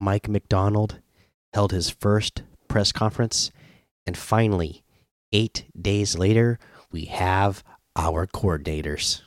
Mike Macdonald held his first press conference, and finally, eight days later, we have our coordinators.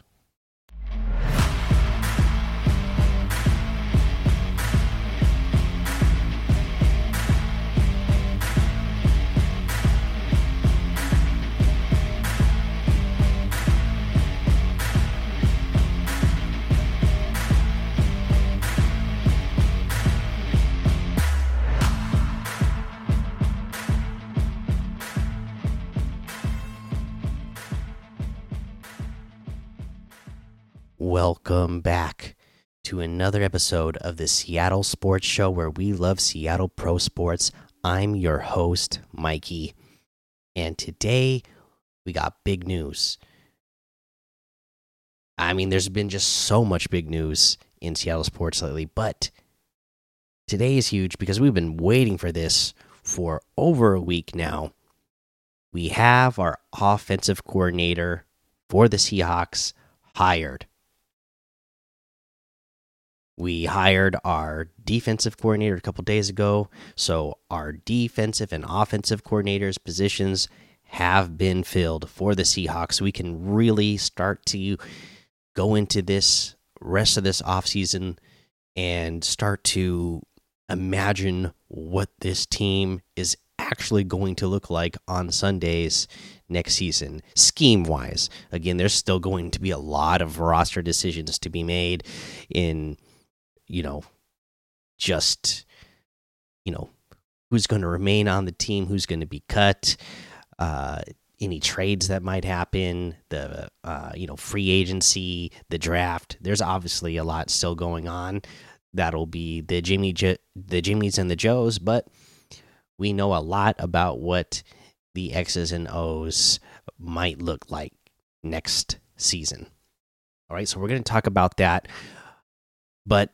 Welcome back to another episode of the Seattle Sports Show where we love Seattle pro sports. I'm your host, Mikey. And today we got big news. I mean, there's been just so much big news in Seattle sports lately, but today is huge because we've been waiting for this for over a week now. We have our offensive coordinator for the Seahawks hired. We hired our defensive coordinator a couple days ago. So, our defensive and offensive coordinators' positions have been filled for the Seahawks. We can really start to go into this rest of this offseason and start to imagine what this team is actually going to look like on Sundays next season, scheme wise. Again, there's still going to be a lot of roster decisions to be made in you know, just, you know, who's going to remain on the team, who's going to be cut, uh, any trades that might happen, the, uh, you know, free agency, the draft. There's obviously a lot still going on. That'll be the Jimmy, the Jimmys and the Joes, but we know a lot about what the X's and O's might look like next season. All right, so we're going to talk about that. But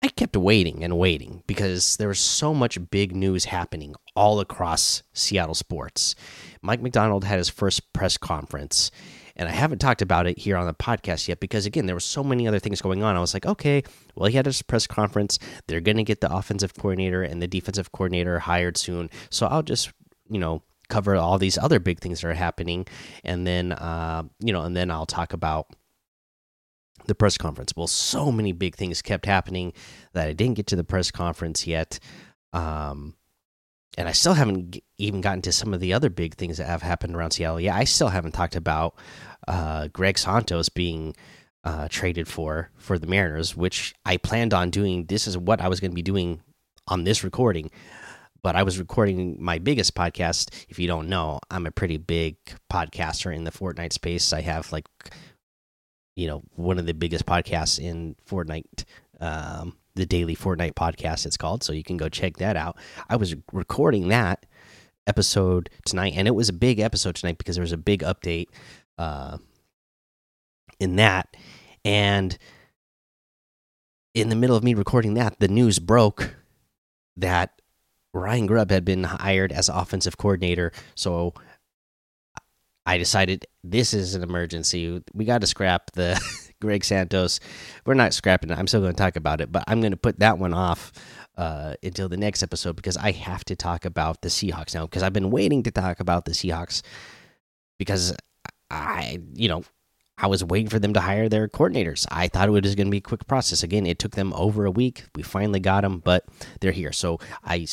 I kept waiting and waiting because there was so much big news happening all across Seattle sports. Mike Macdonald had his first press conference, and I haven't talked about it here on the podcast yet because, again, there were so many other things going on. I was like, okay, well, he had his press conference. They're going to get the offensive coordinator and the defensive coordinator hired soon. So I'll just, you know, cover all these other big things that are happening, and then, uh, you know, and then I'll talk about the press conference. Well, so many big things kept happening that I didn't get to the press conference yet. Um, and I still haven't even gotten to some of the other big things that have happened around Seattle. Yeah, I still haven't talked about uh, Greg Santos being uh, traded for for the Mariners, which I planned on doing. This is what I was going to be doing on this recording, but I was recording my biggest podcast. If you don't know, I'm a pretty big podcaster in the Fortnite space. I have like you know one of the biggest podcasts in Fortnite, um, the Daily Fortnite Podcast. It's called, so you can go check that out. I was recording that episode tonight, and it was a big episode tonight because there was a big update uh, in that, and in the middle of me recording that, the news broke that Ryan Grubb had been hired as offensive coordinator. So I decided this is an emergency. We got to scrap the Greg Santos. We're not scrapping it. I'm still going to talk about it, but I'm going to put that one off uh, until the next episode because I have to talk about the Seahawks now because I've been waiting to talk about the Seahawks because I, you know, I was waiting for them to hire their coordinators. I thought it was going to be a quick process. Again, it took them over a week. We finally got them, but they're here. So I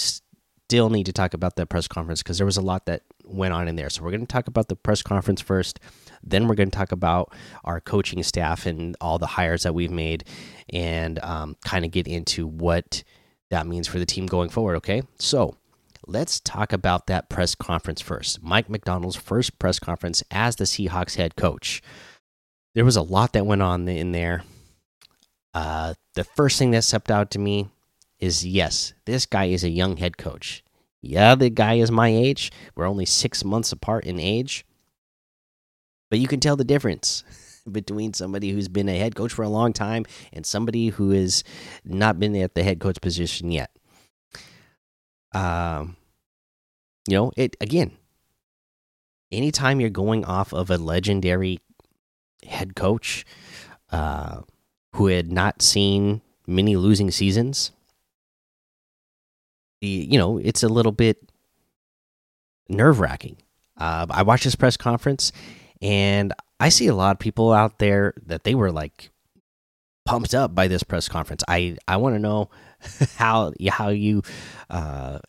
still need to talk about that press conference because there was a lot that went on in there. So we're going to talk about the press conference first. Then we're going to talk about our coaching staff and all the hires that we've made, and um, kind of get into what that means for the team going forward. Okay, so let's talk about that press conference first. Mike Macdonald's first press conference as the Seahawks head coach. There was a lot that went on in there. Uh, the first thing that stepped out to me is yes, this guy is a young head coach. Yeah, the guy is my age. We're only six months apart in age. But you can tell the difference between somebody who's been a head coach for a long time and somebody who has not been at the head coach position yet. Um, you know, it again, anytime you're going off of a legendary head coach uh, who had not seen many losing seasons, you know, it's a little bit nerve wracking. Uh, I watched this press conference, and I see a lot of people out there that they were like pumped up by this press conference. I I want to know how how you uh,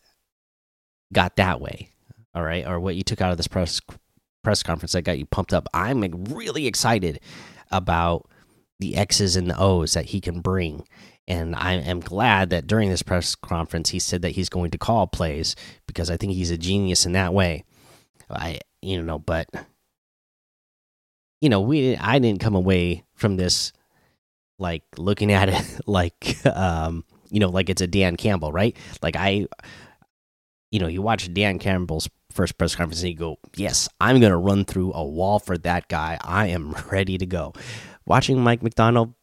got that way, all right, or what you took out of this press press conference that got you pumped up. I'm really excited about the X's and the O's that he can bring. And I am glad that during this press conference he said that he's going to call plays because I think he's a genius in that way. I you know, but you know, we I didn't come away from this like looking at it like um you know like it's a Dan Campbell, right? Like I you know, you watch Dan Campbell's first press conference and you go, "Yes, I'm going to run through a wall for that guy. I am ready to go." Watching Mike Macdonald,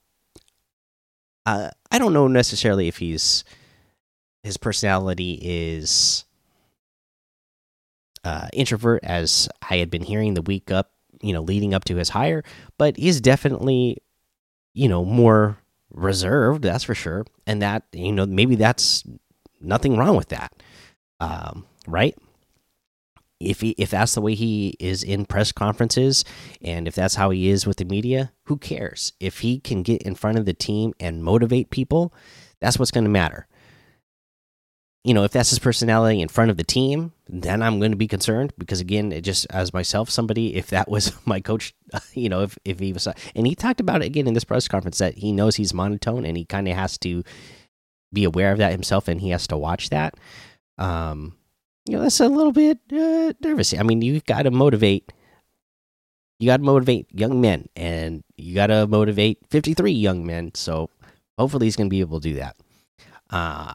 uh, I don't know necessarily if he's his personality is uh, introvert, as I had been hearing the week up, you know, leading up to his hire, but he's definitely, you know, more reserved. That's for sure, and that you know maybe that's nothing wrong with that, um, right? If he if that's the way he is in press conferences and if that's how he is with the media who cares? If he can get in front of the team and motivate people that's what's going to matter. You know if that's his personality in front of the team then i'm going to be concerned because again it just as myself somebody if that was my coach you know if if he was and he talked about it again in this press conference that he knows he's monotone and he kind of has to be aware of that himself and he has to watch that. Um you know that's a little bit uh, nervous. I mean, you got to motivate. You got to motivate young men, and you got to motivate 53 young men. So hopefully, he's going to be able to do that. Uh,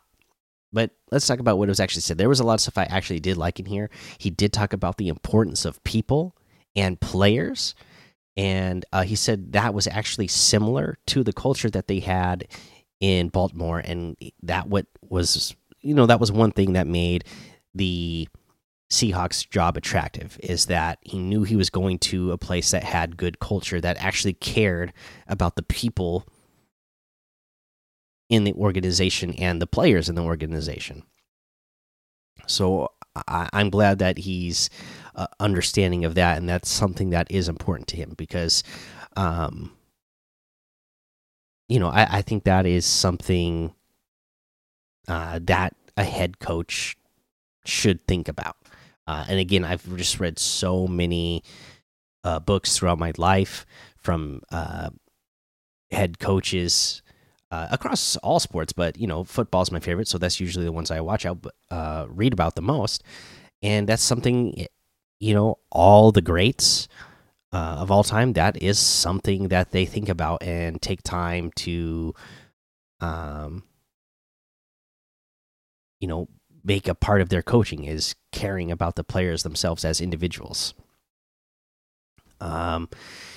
but let's talk about what it was actually said. There was a lot of stuff I actually did like in here. He did talk about the importance of people and players, and uh, he said that was actually similar to the culture that they had in Baltimore, and that what was you know that was one thing that made the Seahawks job attractive is that he knew he was going to a place that had good culture that actually cared about the people in the organization and the players in the organization. So I, am glad that he's uh, understanding of that, and that's something that is important to him because, um, you know, I, I think that is something uh, that a head coach should think about. Uh, and again, I've just read so many uh, books throughout my life from uh, head coaches uh, across all sports, but you know, football is my favorite, so that's usually the ones I watch out, uh, read about the most, and that's something, you know, all the greats uh, of all time. That is something that they think about and take time to, um, you know, make a part of their coaching is caring about the players themselves as individuals. Um,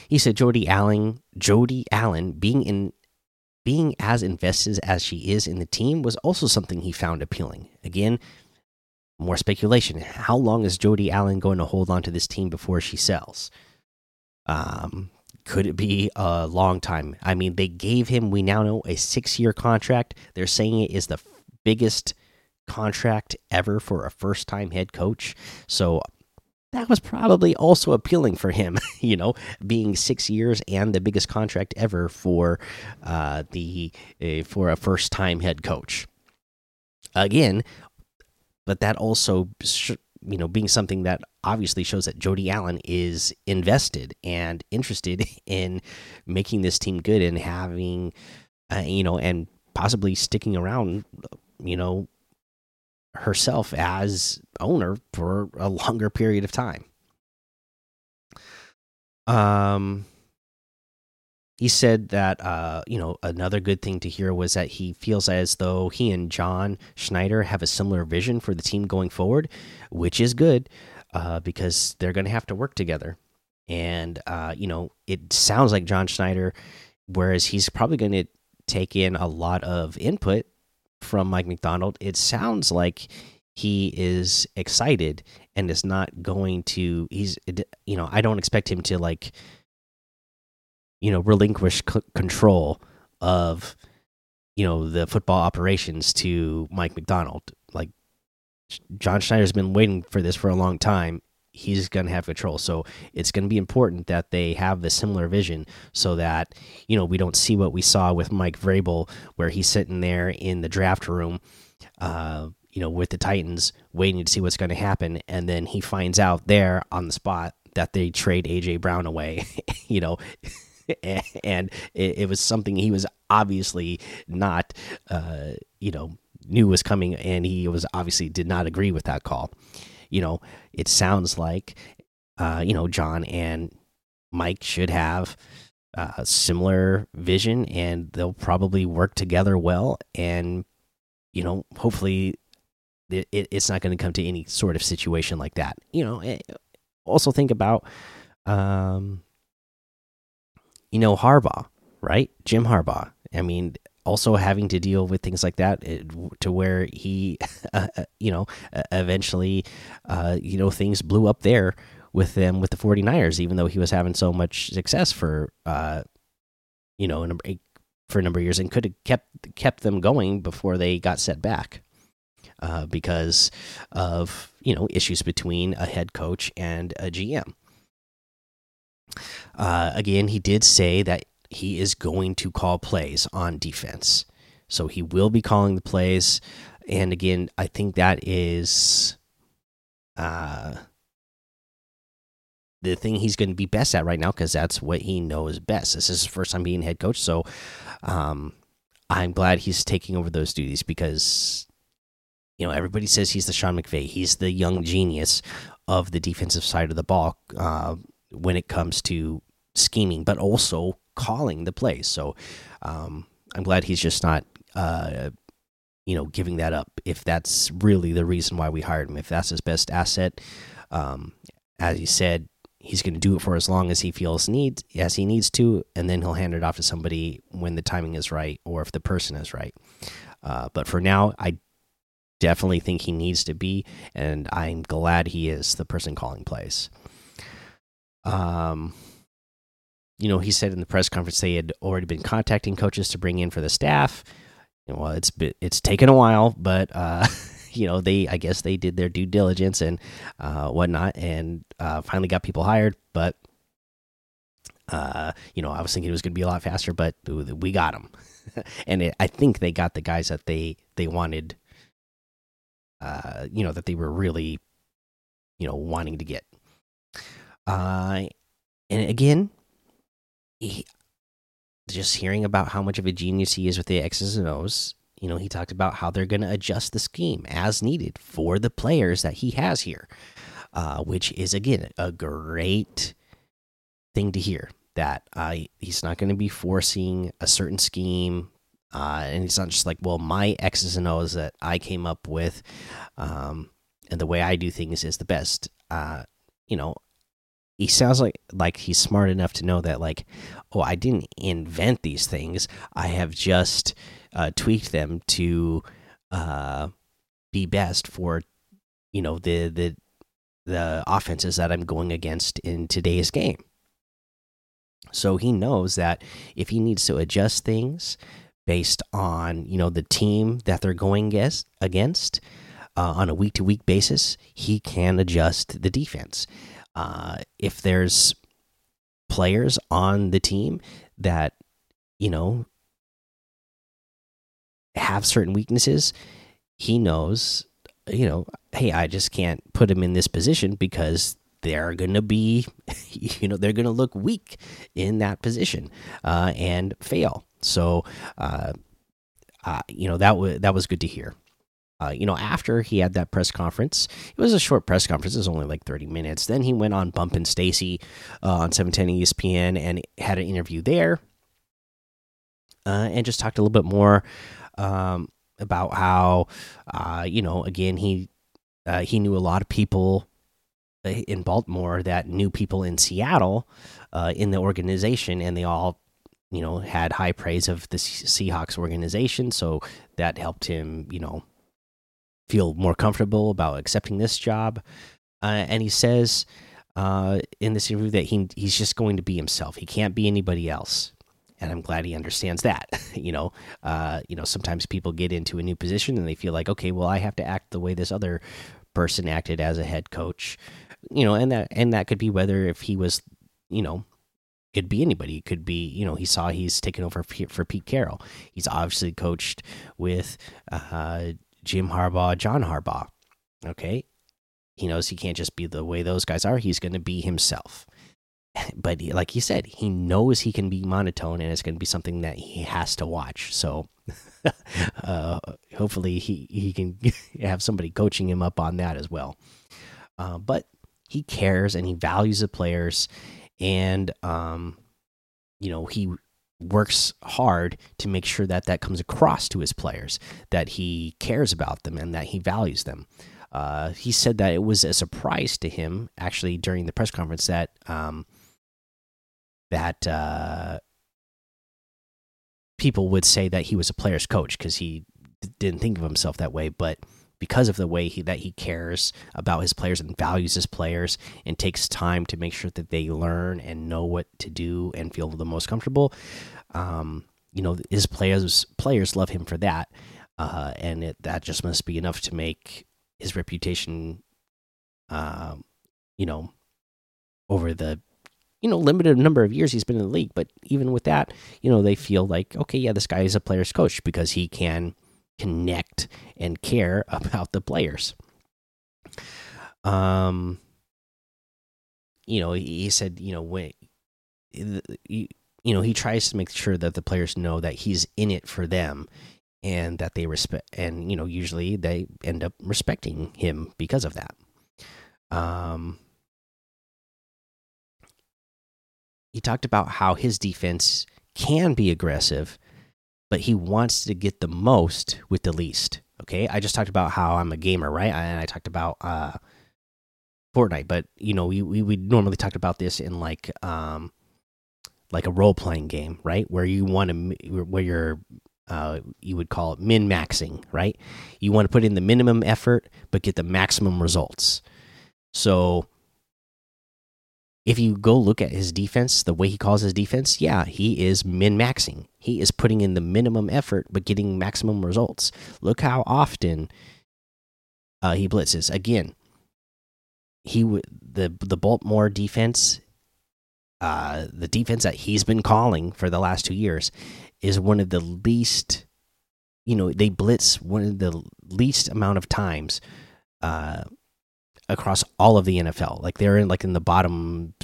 he said Jody Allen, Jody Allen being in being as invested as she is in the team was also something he found appealing. Again, more speculation. How long is Jody Allen going to hold on to this team before she sells? Um, could it be a long time? I mean, they gave him, we now know, a six year contract. They're saying it is the biggest contract ever for a first time head coach. So that was probably also appealing for him, you know, being six years and the biggest contract ever for uh, the uh, for a first time head coach. Again, but that also, you know, being something that obviously shows that Jody Allen is invested and interested in making this team good and having, uh, you know, and possibly sticking around, you know, herself as owner for a longer period of time. Um, he said that uh, you know another good thing to hear was that he feels as though he and John Schneider have a similar vision for the team going forward, which is good uh, because they're going to have to work together. And uh, you know, it sounds like John Schneider, whereas he's probably going to take in a lot of input from Mike Macdonald, it sounds like he is excited and is not going to he's you know i don't expect him to like you know relinquish control of you know the football operations to mike Macdonald. like John Schneider's been waiting for this for a long time. He's going to have control. So it's going to be important that they have the similar vision so that, you know, we don't see what we saw with Mike Vrabel, where he's sitting there in the draft room, uh, you know, with the Titans, waiting to see what's going to happen. And then he finds out there on the spot that they trade AJ Brown away, you know, and it, it, was something he was obviously not, uh, you know, knew was coming, and he was obviously did not agree with that call. You know, it sounds like, uh, you know, John and Mike should have uh, a similar vision, and they'll probably work together well, and you know, hopefully. It, it, it's not going to come to any sort of situation like that. You know, eh, also think about um, you know, Harbaugh, right? Jim Harbaugh. I mean, also having to deal with things like that it, to where he, uh, you know, eventually, uh, you know, things blew up there with them with the 49ers, even though he was having so much success for, uh, you know, for a number of years and could have kept kept them going before they got set back. Uh, because of you know issues between a head coach and a GM. Uh, again, he did say that he is going to call plays on defense. So he will be calling the plays. And again, I think that is uh, the thing he's going to be best at right now because that's what he knows best. This is his first time being head coach. So um, I'm glad he's taking over those duties because, you know, everybody says he's the Sean McVay. He's the young genius of the defensive side of the ball. Uh, when it comes to scheming, but also calling the plays. So um, I'm glad he's just not, uh, you know, giving that up. If that's really the reason why we hired him, if that's his best asset, um, as he said, he's going to do it for as long as he feels needs as he needs to, and then he'll hand it off to somebody when the timing is right or if the person is right. Uh, but for now, I definitely think he needs to be, and I'm glad he is the person calling plays. Um, you know, he said in the press conference they had already been contacting coaches to bring in for the staff. well, it's been, it's taken a while, but uh, you know, they I guess they did their due diligence and uh, whatnot, and uh, finally got people hired. But uh, you know, I was thinking it was going to be a lot faster, but we got them, and it, I think they got the guys that they they wanted. Uh, you know that they were really, you know, wanting to get. Uh, and again, he, just hearing about how much of a genius he is with the X's and O's, you know, he talked about how they're going to adjust the scheme as needed for the players that he has here, uh, which is, again, a great thing to hear. That uh, he's not going to be forcing a certain scheme. Uh, and it's not just like, well, my X's and O's that I came up with um, and the way I do things is the best. Uh, you know, he sounds like like he's smart enough to know that like oh i didn't invent these things. I have just uh, tweaked them to uh, be best for you know the the the offenses that i'm going against in today's game. So he knows that if he needs to adjust things based on you know the team that they're going against against uh, on a week to week basis he can adjust the defense uh, if there's players on the team that you know have certain weaknesses, he knows, you know, hey, I just can't put him in this position because they're going to be, you know, they're going to look weak in that position uh, and fail. So, uh, uh, you know, that was that was good to hear. Uh, you know, after he had that press conference, it was a short press conference. It was only like 30 minutes. Then he went on Bump and Stacy uh, on 710 ESPN and had an interview there uh, and just talked a little bit more um, about how, uh, you know, again, he uh, he knew a lot of people uh, in Baltimore that knew people in Seattle in the organization, and they all you know had high praise of the Seahawks organization, so that helped him, you know, feel more comfortable about accepting this job. Uh, and he says uh, in this interview that he he's just going to be himself. He can't be anybody else. and I'm glad he understands that. you know, uh, you know, sometimes people get into a new position and they feel like, okay, well, I have to act the way this other person acted as a head coach. You know, and that and that could be whether if he was, you know, could be anybody. It could be, you know, he saw he's taken over for Pete Carroll. He's obviously coached with uh, Jim Harbaugh, John Harbaugh. Okay, he knows he can't just be the way those guys are. He's going to be himself. But like he said, he knows he can be monotone, and it's going to be something that he has to watch. So, uh, hopefully, he he can have somebody coaching him up on that as well. Uh, but he cares and he values the players, and um, you know he works hard to make sure that that comes across to his players that he cares about them and that he values them. Uh, he said that it was a surprise to him, actually, during the press conference that um, that uh, people would say that he was a player's coach because he didn't think of himself that way, but because of the way he that he cares about his players and values his players and takes time to make sure that they learn and know what to do and feel the most comfortable. Um, you know, his players players love him for that, uh, and it, that just must be enough to make his reputation, uh, you know, over the you know limited number of years he's been in the league. But even with that, you know, they feel like okay, yeah, this guy is a player's coach because he can connect and care about the players. Um, you know, he said, you know, when you, you know, he tries to make sure that the players know that he's in it for them and that they respect and you know usually they end up respecting him because of that um he talked about how his defense can be aggressive but he wants to get the most with the least okay i just talked about how i'm a gamer right and i talked about uh fortnite but you know we we, we normally talked about this in like um like a role playing game right where you want to where you're uh, you would call it min maxing, right? You want to put in the minimum effort but get the maximum results. So if you go look at his defense, the way he calls his defense, yeah, he is min maxing. He is putting in the minimum effort but getting maximum results. Look how often uh, he blitzes. Again, he the the Baltimore defense, uh, the defense that he's been calling for the last two years is one of the least you know they blitz one of the least amount of times uh across all of the NFL like they're in like in the bottom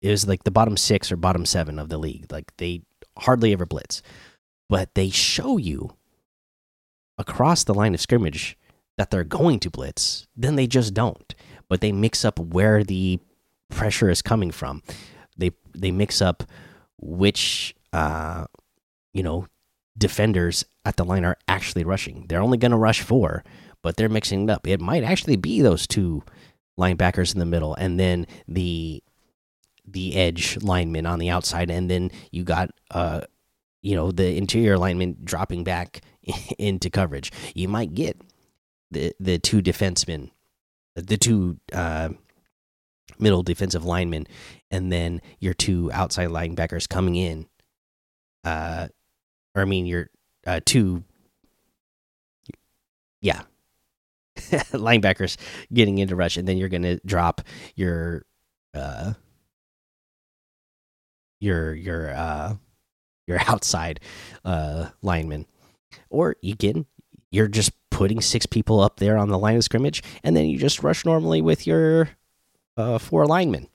it was like the bottom 6 or bottom 7 of the league like they hardly ever blitz but they show you across the line of scrimmage that they're going to blitz then they just don't but they mix up where the pressure is coming from they they mix up which uh you know, defenders at the line are actually rushing. They're only going to rush four, but they're mixing it up. It might actually be those two linebackers in the middle, and then the the edge lineman on the outside, and then you got uh you know the interior lineman dropping back into coverage. You might get the the two defensemen, the two uh, middle defensive linemen, and then your two outside linebackers coming in uh or I mean your uh, two, yeah, linebackers getting into rush, and then you're to drop your uh your your uh your outside uh lineman, or you can you're just putting six people up there on the line of scrimmage, and then you just rush normally with your uh, four linemen.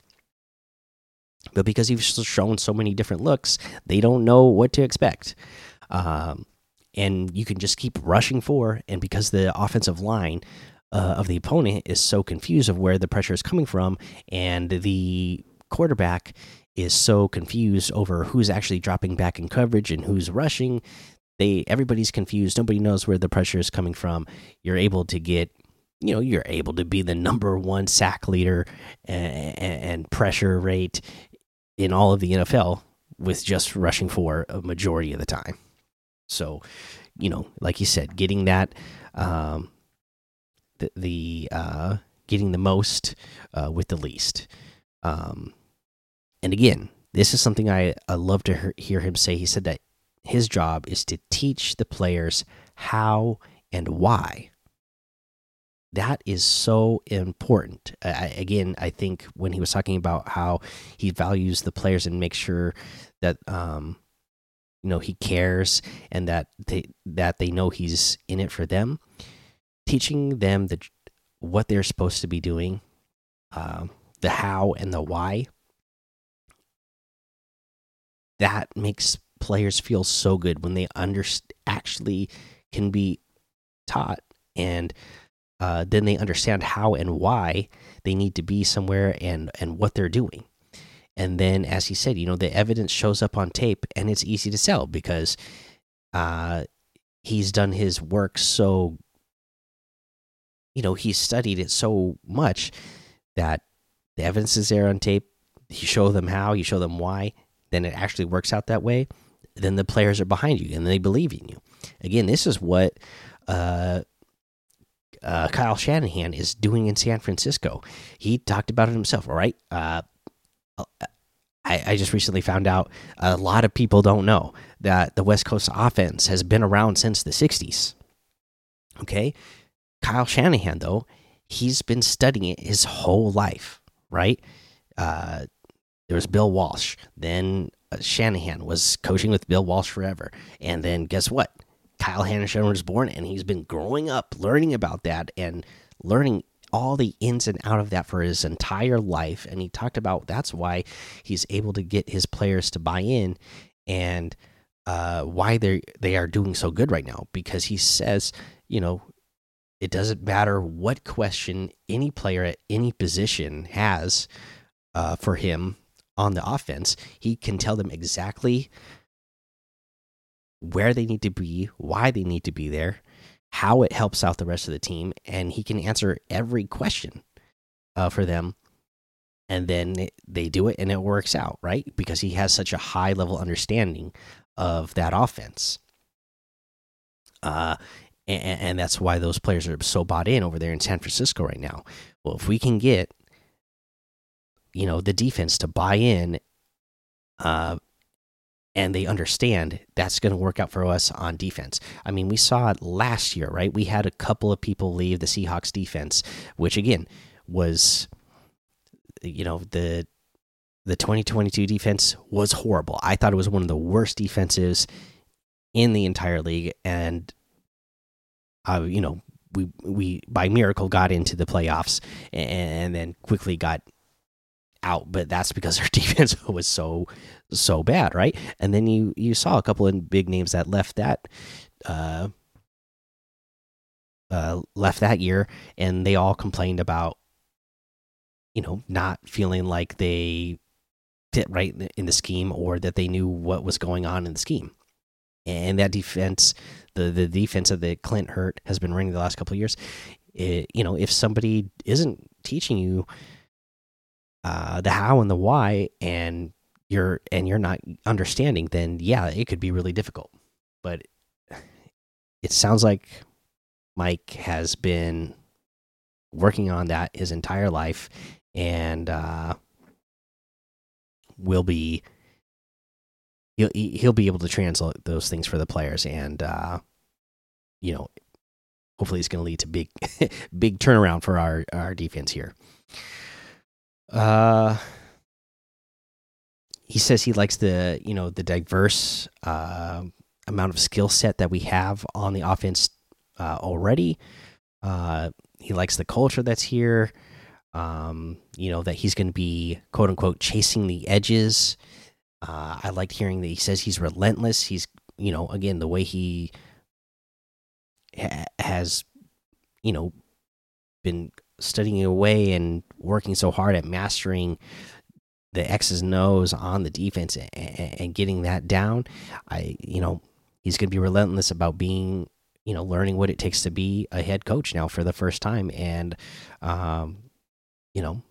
But because you've shown so many different looks, they don't know what to expect. Um, and you can just keep rushing for, and because the offensive line uh, of the opponent is so confused of where the pressure is coming from, and the quarterback is so confused over who's actually dropping back in coverage and who's rushing, they everybody's confused. Nobody knows where the pressure is coming from. You're able to get you know you're able to be the number one sack leader and, and, pressure rate in all of the NFL with just rushing for a majority of the time. So, you know, like you said, getting that, um, the, the uh, getting the most uh, with the least. Um, and again, this is something I, I love to hear him say. He said that his job is to teach the players how and why. That is so important. I, again, I think when he was talking about how he values the players and makes sure that um, you know he cares and that they that they know he's in it for them, teaching them the what they're supposed to be doing, uh, the how and the why. That makes players feel so good when they under actually can be taught and uh, then they understand how and why they need to be somewhere and and what they're doing. And then as he said you know the evidence shows up on tape and it's easy to sell because uh he's done his work so you know he's studied it so much that the evidence is there on tape. You show them how you show them why then it actually works out that way then the players are behind you and they believe in you again this is what uh uh, Kyle Shanahan is doing in San Francisco. He talked about it himself. All right. Uh, I, I just recently found out a lot of people don't know that the West Coast offense has been around since the 60s. Okay. Kyle Shanahan, though, he's been studying it his whole life, right? There was Bill Walsh. Then uh, Shanahan was coaching with Bill Walsh forever. And then guess what? Kyle Shanahan was born, and he's been growing up learning about that and learning all the ins and out of that for his entire life. And he talked about that's why he's able to get his players to buy in and uh, why they they are doing so good right now. Because he says, you know, it doesn't matter what question any player at any position has uh, for him on the offense, he can tell them exactly where they need to be, why they need to be there, how it helps out the rest of the team, and he can answer every question uh, for them. And then they do it and it works out, right? Because he has such a high level understanding of that offense. Uh, and, and that's why those players are so bought in over there in San Francisco right now. Well, if we can get, you know, the defense to buy in uh, and they understand that's going to work out for us on defense. I mean, we saw it last year, right? We had a couple of people leave the Seahawks defense, which again was you know, the the 2022 defense was horrible. I thought it was one of the worst defenses in the entire league and uh, you know, we we by miracle got into the playoffs and then quickly got out, but that's because their defense was so so bad, right? And then you you saw a couple of big names that left that uh, uh, left that year, and they all complained about you know not feeling like they fit right in the scheme or that they knew what was going on in the scheme. And that defense, the the defense of the Clint Hurtt has been running the last couple of years. It, you know, if somebody isn't teaching you uh, the how and the why, and you're and you're not understanding, then yeah, it could be really difficult. But it sounds like Mike has been working on that his entire life, and uh, will be he'll he'll be able to translate those things for the players, and uh, you know, hopefully, it's going to lead to big big turnaround for our our defense here. Uh, he says he likes the you know the diverse uh, amount of skill set that we have on the offense uh, already. Uh, he likes the culture that's here. Um, you know that he's going to be quote unquote chasing the edges. Uh, I liked hearing that he says he's relentless. He's you know again the way he ha has you know been studying away and working so hard at mastering the X's and O's on the defense and, and getting that down. I, you know, he's going to be relentless about being, you know, learning what it takes to be a head coach now for the first time, and, um, you know,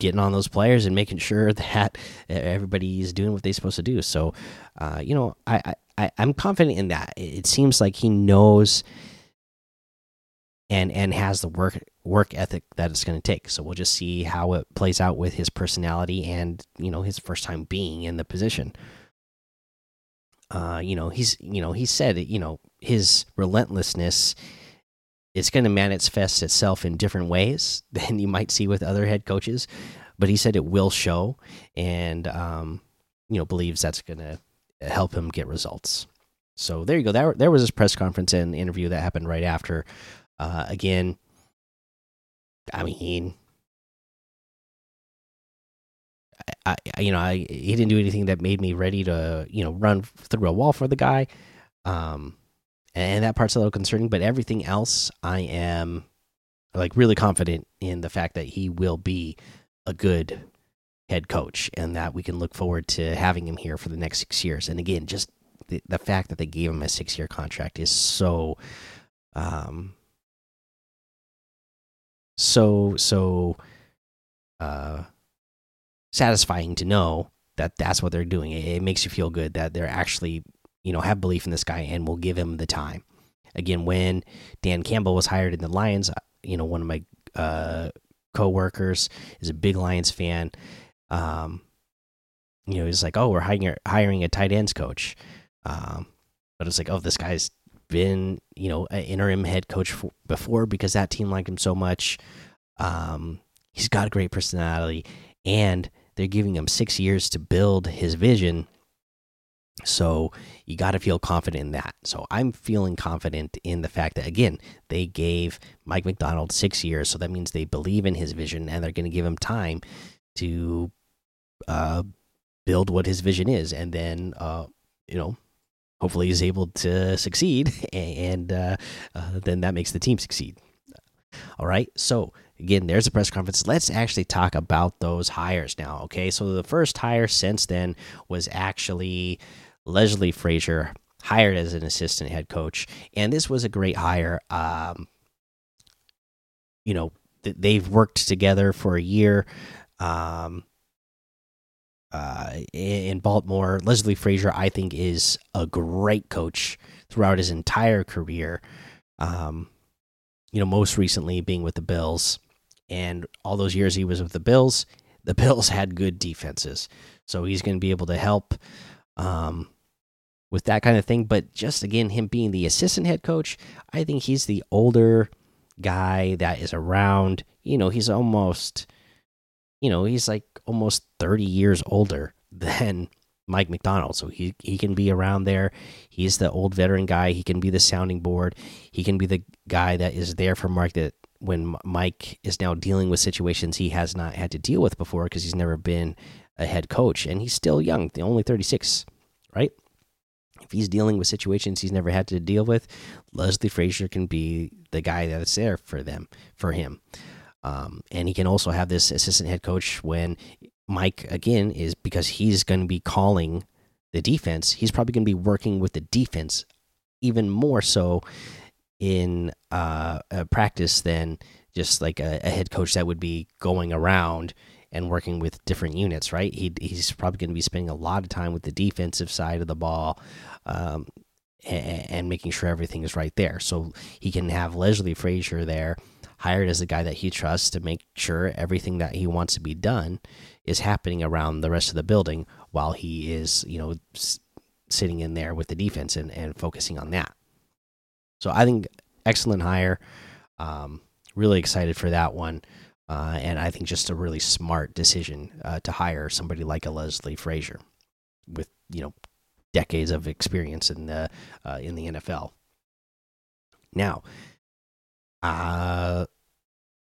getting on those players and making sure that everybody's doing what they're supposed to do. So, uh, you know, I, I I'm confident in that. It seems like he knows and and has the work work ethic that it's going to take. So we'll just see how it plays out with his personality and you know his first time being in the position. Uh, you know he's you know he said you know his relentlessness it's going to manifest itself in different ways than you might see with other head coaches, but he said it will show, and um, you know believes that's going to help him get results. So there you go. There, there was his press conference and interview that happened right after. Uh, again, I mean, I, I, you know, I he didn't do anything that made me ready to, you know, run through a wall for the guy. Um, and that part's a little concerning, but everything else, I am like really confident in the fact that he will be a good head coach and that we can look forward to having him here for the next six years. And again, just the, the fact that they gave him a six year contract is so, um, so, so, uh, satisfying to know that that's what they're doing. It, it makes you feel good that they're actually you know have belief in this guy and will give him the time. Again, when Dan Campbell was hired in the Lions, uh, you know one of my uh, co-workers is a big Lions fan. Um, you know, he's like, "Oh, we're hiring hiring a tight ends coach," um, but it's like, "Oh, this guy's been you know an interim head coach before because that team liked him so much. Um, he's got a great personality, and they're giving him six years to build his vision." So you got to feel confident in that. So I'm feeling confident in the fact that again they gave Mike Macdonald six years, so that means they believe in his vision and they're going to give him time to uh, build what his vision is, and then uh, you know hopefully he's able to succeed, and uh, uh, then that makes the team succeed. All right, so again, there's a press conference. Let's actually talk about those hires now. Okay, so the first hire since then was actually Leslie Frazier hired as an assistant head coach, and this was a great hire. Um, you know, they've worked together for a year. Um, uh, in Baltimore, Leslie Frazier, I think, is a great coach throughout his entire career. Um, you know, most recently being with the Bills, and all those years he was with the Bills, the Bills had good defenses, so he's going to be able to help. Um, with that kind of thing. But just again, him being the assistant head coach, I think he's the older guy that is around. You know, he's almost, you know, he's like almost 30 years older than Mike Macdonald. So he, he can be around there. He's the old veteran guy. He can be the sounding board. He can be the guy that is there for Mark that when Mike is now dealing with situations he has not had to deal with before because he's never been a head coach and he's still young, the only 36, right? if he's dealing with situations he's never had to deal with, Leslie Frazier can be the guy that's there for them, for him. Um, and he can also have this assistant head coach when Mike, again, is because he's going to be calling the defense. He's probably going to be working with the defense even more so in uh, practice than just like a, a head coach that would be going around and working with different units, right? He, he's probably going to be spending a lot of time with the defensive side of the ball um, and, and, making sure everything is right there. So he can have Leslie Frazier there, hired as the guy that he trusts to make sure everything that he wants to be done is happening around the rest of the building while he is, you know, sitting in there with the defense and, and focusing on that. So I think excellent hire. Um, really excited for that one. Uh, and I think just a really smart decision uh, to hire somebody like a Leslie Frazier with you know decades of experience in the uh, in the NFL. Now, uh,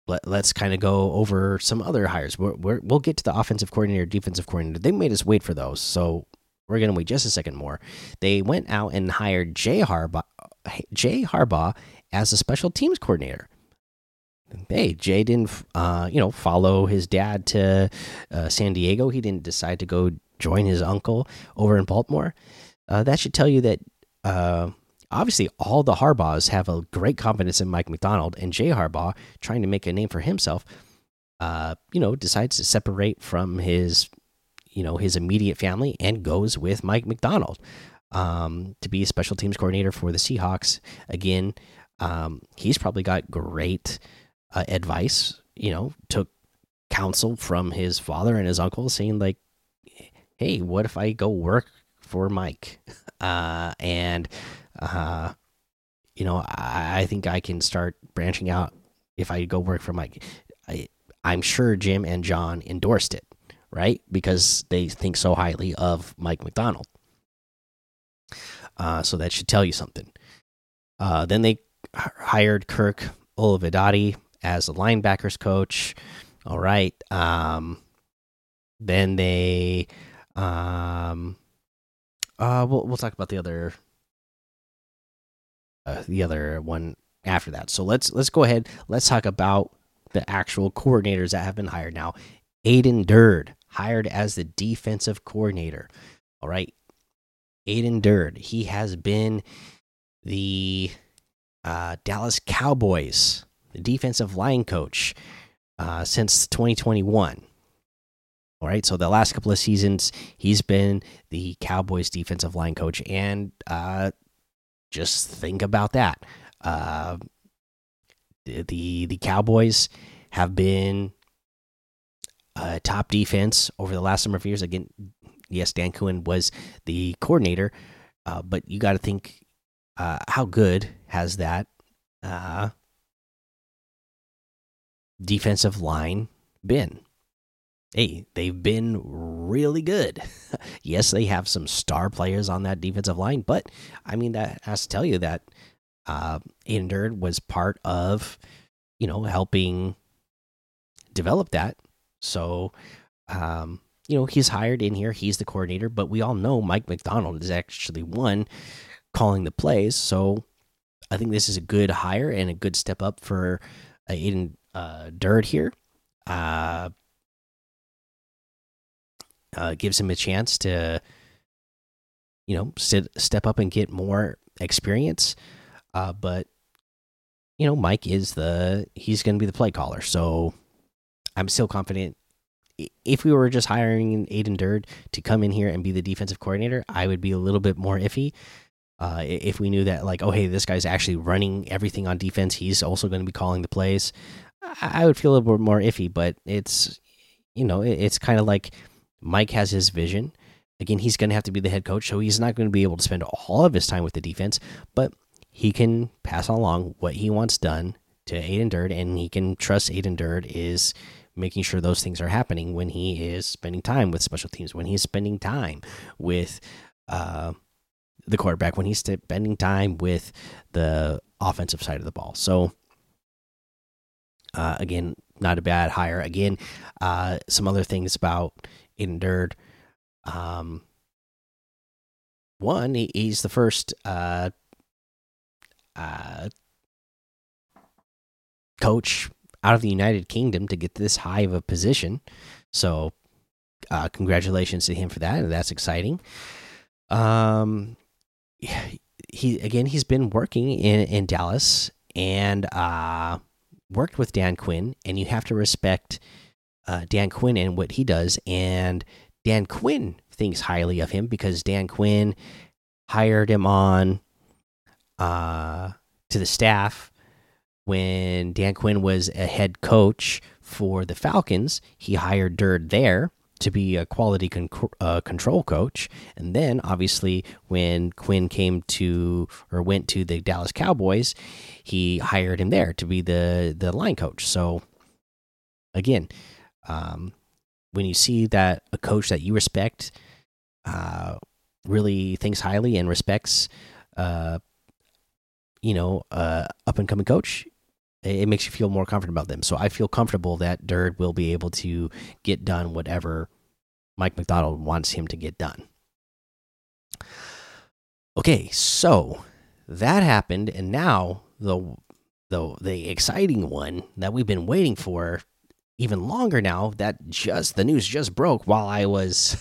let, us kind of go over some other hires. we will get to the offensive coordinator, defensive coordinator. They made us wait for those, so we're gonna wait just a second more. They went out and hired Jay Harbaugh, Jay Harbaugh as a special teams coordinator hey, Jay didn't, uh, you know, follow his dad to uh, San Diego. He didn't decide to go join his uncle over in Baltimore. Uh, that should tell you that uh, obviously all the Harbaughs have a great confidence in Mike Macdonald, and Jay Harbaugh, trying to make a name for himself, uh, you know, decides to separate from his, you know, his immediate family and goes with Mike Macdonald um, to be a special teams coordinator for the Seahawks. Again, um, he's probably got great uh, advice. You know, took counsel from his father and his uncle, saying like, "Hey, what if I go work for Mike?" Uh, and uh, you know, I, I think I can start branching out if I go work for Mike. I, I'm sure Jim and John endorsed it, right? Because they think so highly of Mike Macdonald. Uh, so that should tell you something. Uh, then they hired Kirk Olivadotti as a linebackers coach. All right. Um, then they, um, uh, we'll we'll talk about the other, uh, the other one after that. So let's let's go ahead. Let's talk about the actual coordinators that have been hired now. Aiden Durde hired as the defensive coordinator. All right, Aiden Durde. He has been the uh, Dallas Cowboys, the defensive line coach uh, since 2021. All right, so the last couple of seasons, he's been the Cowboys defensive line coach, and uh, just think about that. Uh, the the Cowboys have been a top defense over the last number of years. Again, yes, Dan Quinn was the coordinator, uh, but you got to think uh, how good has that uh, defensive line been? Hey, they've been really good. yes, they have some star players on that defensive line, but I mean that has to tell you that uh, Aiden was part of, you know, helping develop that. So, um, you know, he's hired in here. He's the coordinator, but we all know Mike Macdonald is actually one calling the plays. So, I think this is a good hire and a good step up for uh, Aiden uh, here. Uh, uh, gives him a chance to, you know, sit, step up and get more experience. Uh, but you know, Mike is the he's going to be the play caller, so I'm still confident. If we were just hiring Aiden Durde to come in here and be the defensive coordinator, I would be a little bit more iffy. Uh, if we knew that, like, oh, hey, this guy's actually running everything on defense, he's also going to be calling the plays, I would feel a little bit more iffy. But it's, you know, it's kind of like Mike has his vision. Again, he's going to have to be the head coach, so he's not going to be able to spend all of his time with the defense, but he can pass along what he wants done to Aiden Durde, and he can trust Aiden Durde is making sure those things are happening when he is spending time with special teams, when he's spending time with uh, the quarterback, when he's spending time with the offensive side of the ball. So, uh, again, not a bad hire. Again, uh, some other things about Durde. Um, one, he, he's the first uh, uh, coach out of the United Kingdom to get this high of a position. So, uh, congratulations to him for that, and that's exciting. Um, he again, he's been working in in Dallas and uh, worked with Dan Quinn, and you have to respect uh, Dan Quinn and what he does. And Dan Quinn thinks highly of him because Dan Quinn hired him on uh, to the staff when Dan Quinn was a head coach for the Falcons. He hired Durde there to be a quality con uh, control coach. And then, obviously, when Quinn came to or went to the Dallas Cowboys, he hired him there to be the the line coach. So, again, um, when you see that a coach that you respect uh, really thinks highly and respects, uh, you know, uh, up and coming coach, it, makes you feel more confident about them. So I feel comfortable that Durde will be able to get done whatever Mike Macdonald wants him to get done. Okay, so that happened, and now the the the exciting one that we've been waiting for even longer now that just the news just broke while I was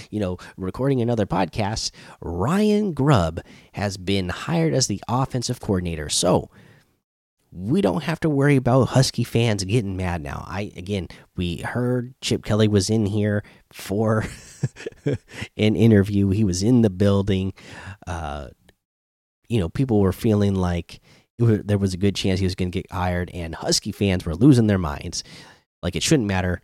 you know recording another podcast Ryan Grubb has been hired as the offensive coordinator. So we don't have to worry about husky fans getting mad now. I again we heard chip kelly was in here for an interview. He was in the building. Uh you know people were feeling like was, there was a good chance he was going to get hired, and Husky fans were losing their minds. Like it shouldn't matter.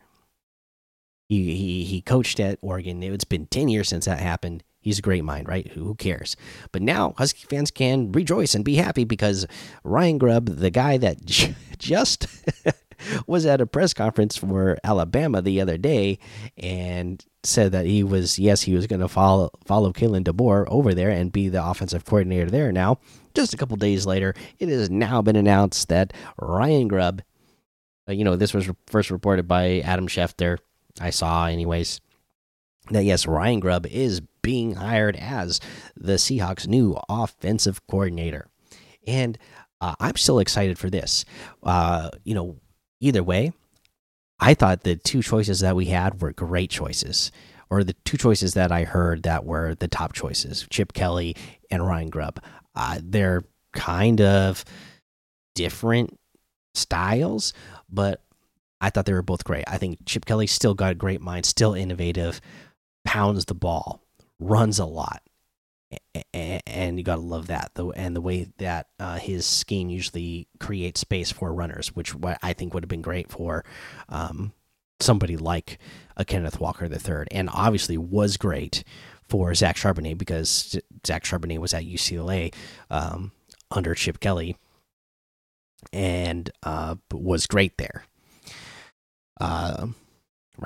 He he he coached at Oregon. It's been ten years since that happened. He's a great mind, right? Who cares? But now Husky fans can rejoice and be happy because Ryan Grubb, the guy that just was at a press conference for Alabama the other day and said that he was yes he was going to follow follow Kalen DeBoer over there and be the offensive coordinator there. Now, just a couple days later, it has now been announced that Ryan Grubb, you know, this was first reported by Adam Schefter. I saw, anyways, that yes, Ryan Grubb is being hired as the Seahawks' new offensive coordinator, and uh, I'm still excited for this. Uh, you know, either way, I thought the two choices that we had were great choices, or the two choices that I heard that were the top choices Chip Kelly and Ryan Grubb. Uh, they're kind of different styles, but I thought they were both great. I think Chip Kelly still got a great mind, still innovative, pounds the ball, runs a lot and you got to love that the and the way that uh, his scheme usually creates space for runners which I think would have been great for um, somebody like a Kenneth Walker III and obviously was great for Zach Charbonnet because Zach Charbonnet was at UCLA um, under Chip Kelly and uh, was great there. Uh,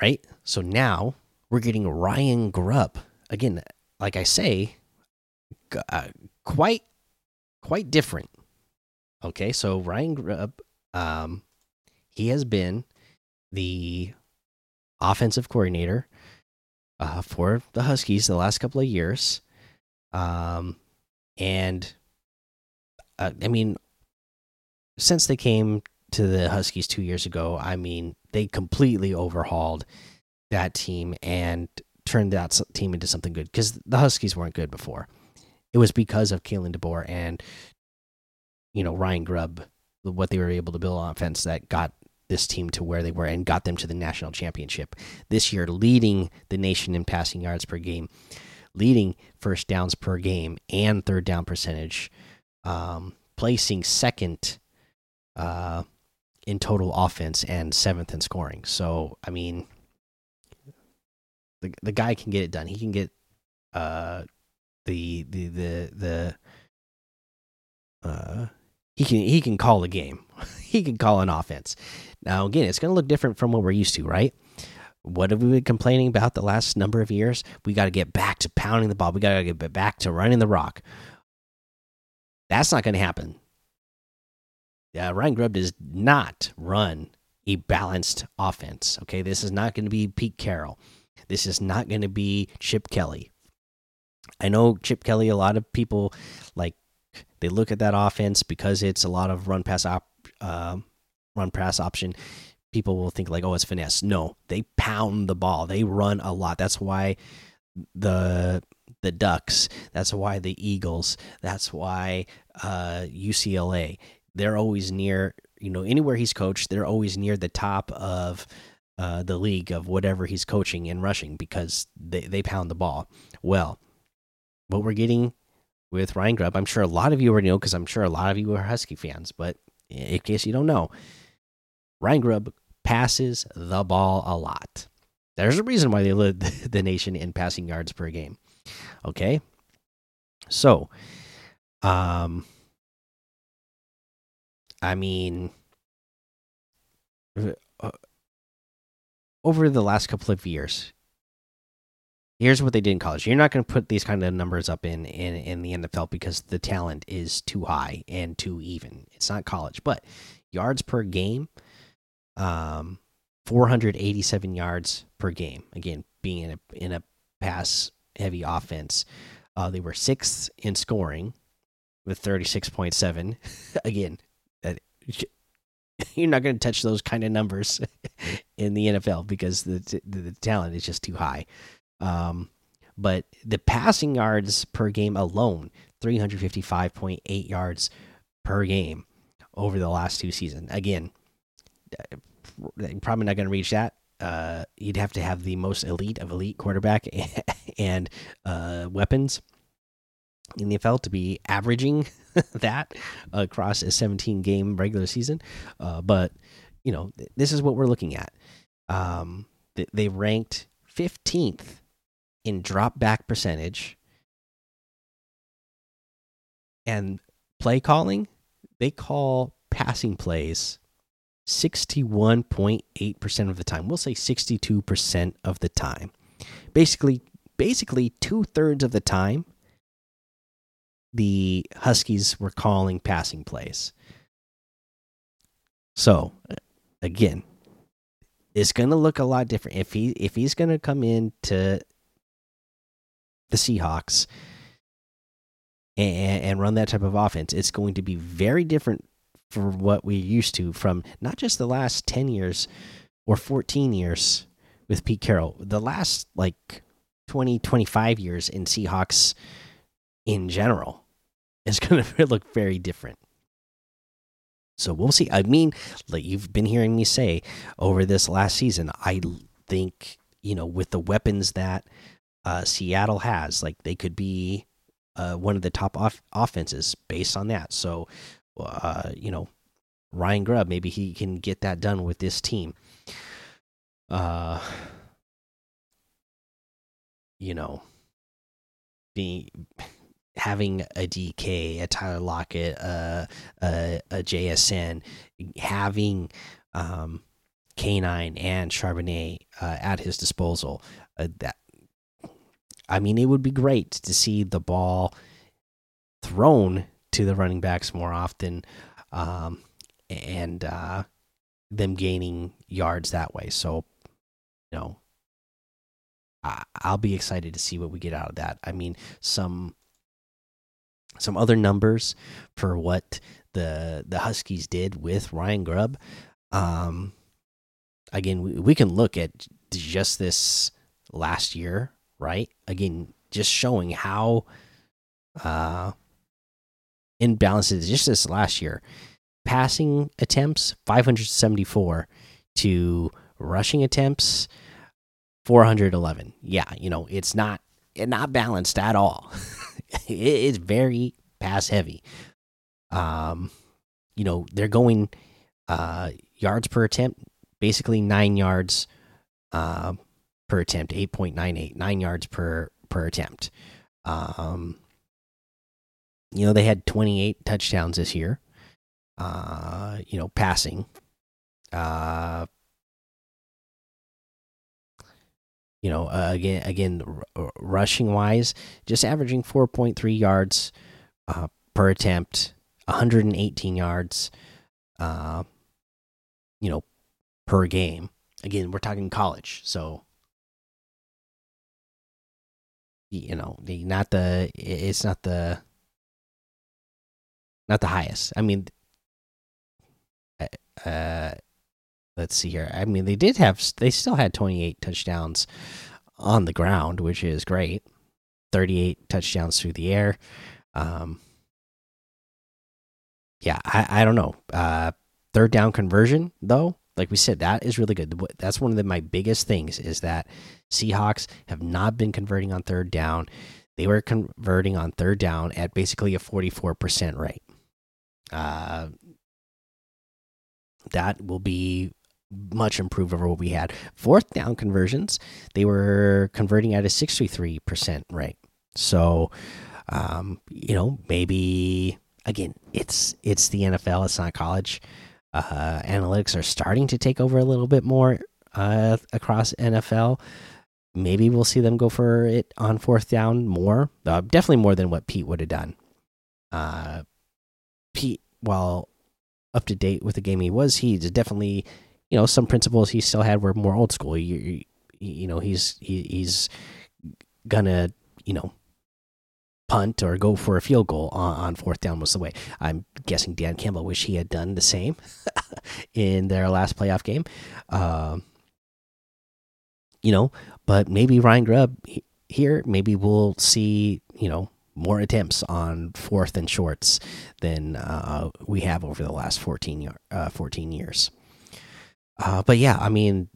right? So now we're getting Ryan Grubb. Again like I say uh, quite quite different. Okay, so Ryan Grubb, um, he has been the offensive coordinator uh, for the Huskies the last couple of years, um, and uh, I mean, since they came to the Huskies two years ago, I mean, they completely overhauled that team and turned that team into something good because the Huskies weren't good before. It was because of Kalen DeBoer and you know Ryan Grubb, what they were able to build on offense that got this team to where they were and got them to the national championship. This year, leading the nation in passing yards per game, leading first downs per game and third down percentage, um, placing second in total offense and seventh in scoring. So I mean, the the guy can get it done. He can get uh the the the the uh he can he can call a game. he can call an offense. Now again, it's going to look different from what we're used to, right? What have we been complaining about the last number of years? We got to get back to pounding the ball. We got to get back to running the rock. That's not going to happen. Uh, Ryan Grubb does not run a balanced offense. Okay, this is not going to be Pete Carroll. This is not going to be Chip Kelly. I know Chip Kelly. A lot of people like they look at that offense because it's a lot of run pass op, uh, run pass option. People will think like, oh, it's finesse. No, they pound the ball. They run a lot. That's why the the Ducks. That's why the Eagles. That's why uh, UCLA. They're always near. You know, anywhere he's coached, they're always near the top of uh, the league of whatever he's coaching in rushing because they they pound the ball. Well, what we're getting with Ryan Grubb. I'm sure a lot of you already know because I'm sure a lot of you are Husky fans, but in case you don't know, Ryan Grubb passes the ball a lot. There's a reason why they lead the nation in passing yards per game. Okay. So, um, I mean, uh, over the last couple of years, here's what they did in college. You're not going to put these kind of numbers up in, in in the NFL because the talent is too high and too even. It's not college, but yards per game, um, 487 yards per game. Again, being in a in a pass heavy offense, uh, they were sixth in scoring with 36.7. Again, you're not going to touch those kind of numbers in the NFL because the, the, the talent is just too high. Um, but the passing yards per game alone, 355.8 yards per game over the last two seasons. Again, uh, probably not going to reach that. Uh, you'd have to have the most elite of elite quarterback and uh, weapons in the NFL to be averaging that across a 17 game regular season. Uh, but you know, th this is what we're looking at. Um, th they ranked 15th in drop back percentage and play calling. They call passing plays 61.8% of the time. We'll say 62% of the time. Basically, basically two thirds of the time, the Huskies were calling passing plays. So, again, it's going to look a lot different if he if he's going to come into the Seahawks and, and run that type of offense. It's going to be very different for what we're used to from not just the last 10 years or 14 years with Pete Carroll, the last like 20, 25 years in Seahawks in general is going to look very different. So we'll see. I mean, like you've been hearing me say over this last season, I think, you know, with the weapons that uh, Seattle has, like they could be uh, one of the top off offenses based on that. So, uh, you know, Ryan Grubb, maybe he can get that done with this team. Uh, you know, being having a DK, a Tyler Lockett, uh, a, a JSN, having um, K9 and Charbonnet uh, at his disposal. Uh, that I mean, it would be great to see the ball thrown to the running backs more often, um, and uh, them gaining yards that way. So, you know, I'll be excited to see what we get out of that. I mean, some some other numbers for what the the Huskies did with Ryan Grubb. Um, again, we, we can look at just this last year right? Again, just showing how uh imbalanced it is. Just this last year, passing attempts 574 to rushing attempts 411. Yeah, you know, it's not not balanced at all. it's very pass heavy. Um, you know, they're going uh yards per attempt, basically 9 yards uh per attempt, 8.98, nine yards per per attempt. Um, you know, they had 28 touchdowns this year. Uh, you know, passing. Uh, you know, uh, again, again, rushing wise, just averaging 4.3 yards uh, per attempt, 118 yards, uh, you know, per game. Again, we're talking college, so you know, the not the it's not the not the highest. I mean, uh, uh, let's see here. I mean, they did have they still had 28 touchdowns on the ground, which is great. 38 touchdowns through the air. Um, yeah, I I don't know. Uh, third down conversion though, like we said, that is really good. That's one of the, my biggest things is that Seahawks have not been converting on third down. They were converting on third down at basically a 44% rate. Uh, that will be much improved over what we had. Fourth down conversions, they were converting at a 63% rate. So, um, you know, maybe again, it's it's the NFL, it's not college uh, analytics are starting to take over a little bit more uh, across NFL. Maybe we'll see them go for it on fourth down more. Uh, definitely more than what Pete would have done. Uh, Pete, while up to date with the game he was, he's definitely, you know, some principles he still had were more old school. You, you, know, he's he, he's gonna, you know, punt or go for a field goal on, on, fourth down was the way. I'm guessing Dan Campbell wish he had done the same in their last playoff game. Um, you know, but maybe Ryan Grubb here, maybe we'll see, you know, more attempts on fourth and shorts than uh, we have over the last 14, uh, 14 years. Uh, but yeah, I mean,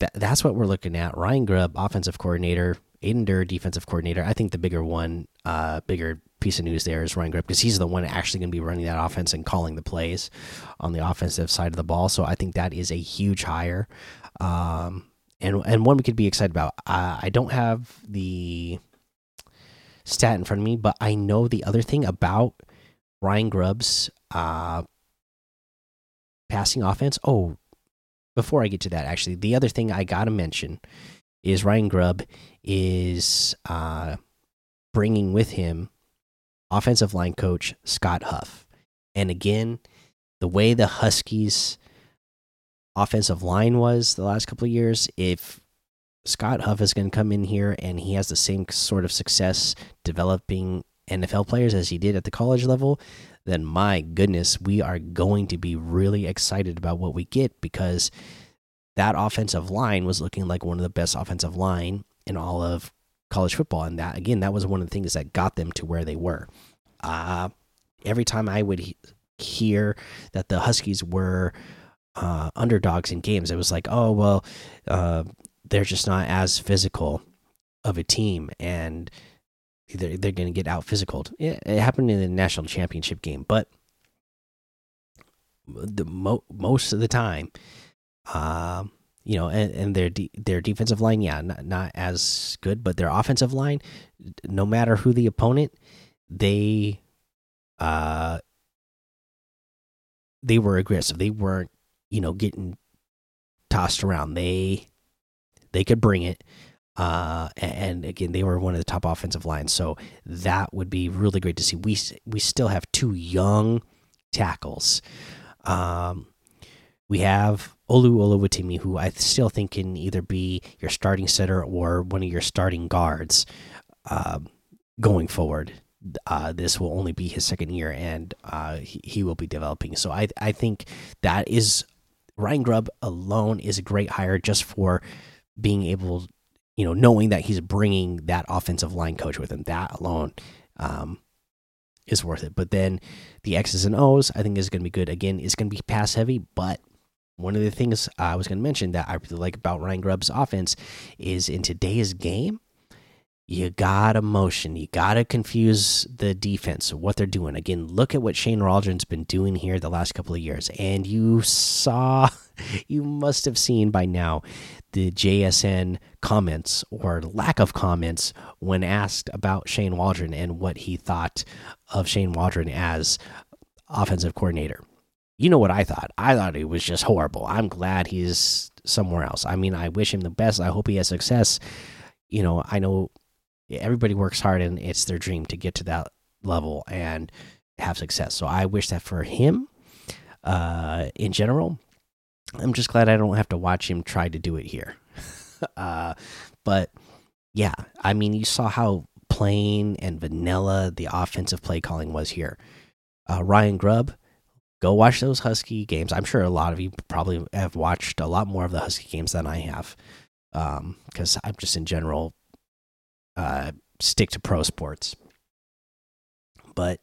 that, that's what we're looking at. Ryan Grubb, offensive coordinator, Aiden Durde, defensive coordinator. I think the bigger one, uh, bigger piece of news there is Ryan Grubb because he's the one actually going to be running that offense and calling the plays on the offensive side of the ball. So I think that is a huge hire, um, and and one we could be excited about. I don't have the stat in front of me, but I know the other thing about Ryan Grubb's uh, passing offense. Oh, before I get to that, actually, the other thing I gotta mention is Ryan Grubb is uh, bringing with him offensive line coach Scott Huff. And again, the way the Huskies offensive line was the last couple of years, if Scott Huff is going to come in here and he has the same sort of success developing NFL players as he did at the college level, then my goodness, we are going to be really excited about what we get because that offensive line was looking like one of the best offensive line in all of college football. And that, again, that was one of the things that got them to where they were. Uh, every time I would he hear that the Huskies were uh, underdogs in games, it was like, oh, well, uh, they're just not as physical of a team. And they're, they're going to get out physical. It, it, happened in the national championship game, but the mo most of the time, um, you know, and, and their de their defensive line, yeah, not, not as good, but their offensive line, no matter who the opponent, they, uh, they were aggressive. They weren't, you know, getting tossed around. They, they could bring it. Uh, and again, they were one of the top offensive lines, so that would be really great to see. We we still have two young tackles. Um, we have Olu Oluwatimi, who I still think can either be your starting center or one of your starting guards uh, going forward. Uh, this will only be his second year, and uh, he, he will be developing. So I I think that is Ryan Grubb alone is a great hire just for being able you know, knowing that he's bringing that offensive line coach with him, that alone um, is worth it. But then the X's and O's, I think, is going to be good. Again, it's going to be pass heavy, but one of the things I was going to mention that I really like about Ryan Grubb's offense is in today's game, you gotta motion, you gotta confuse the defense, what they're doing. Again, look at what Shane Waldron's been doing here the last couple of years, and you saw, you must have seen by now the JSN comments or lack of comments when asked about Shane Waldron and what he thought of Shane Waldron as offensive coordinator. You know what I thought? I thought he was just horrible. I'm glad he's somewhere else. I mean, I wish him the best. I hope he has success. You know, I know everybody works hard and it's their dream to get to that level and have success. So I wish that for him uh, in general. I'm just glad I don't have to watch him try to do it here. uh, but yeah, I mean, you saw how plain and vanilla the offensive play calling was here. Uh, Ryan Grubb, go watch those Husky games. I'm sure a lot of you probably have watched a lot more of the Husky games than I have, because um, I'm just in general uh, stick to pro sports. But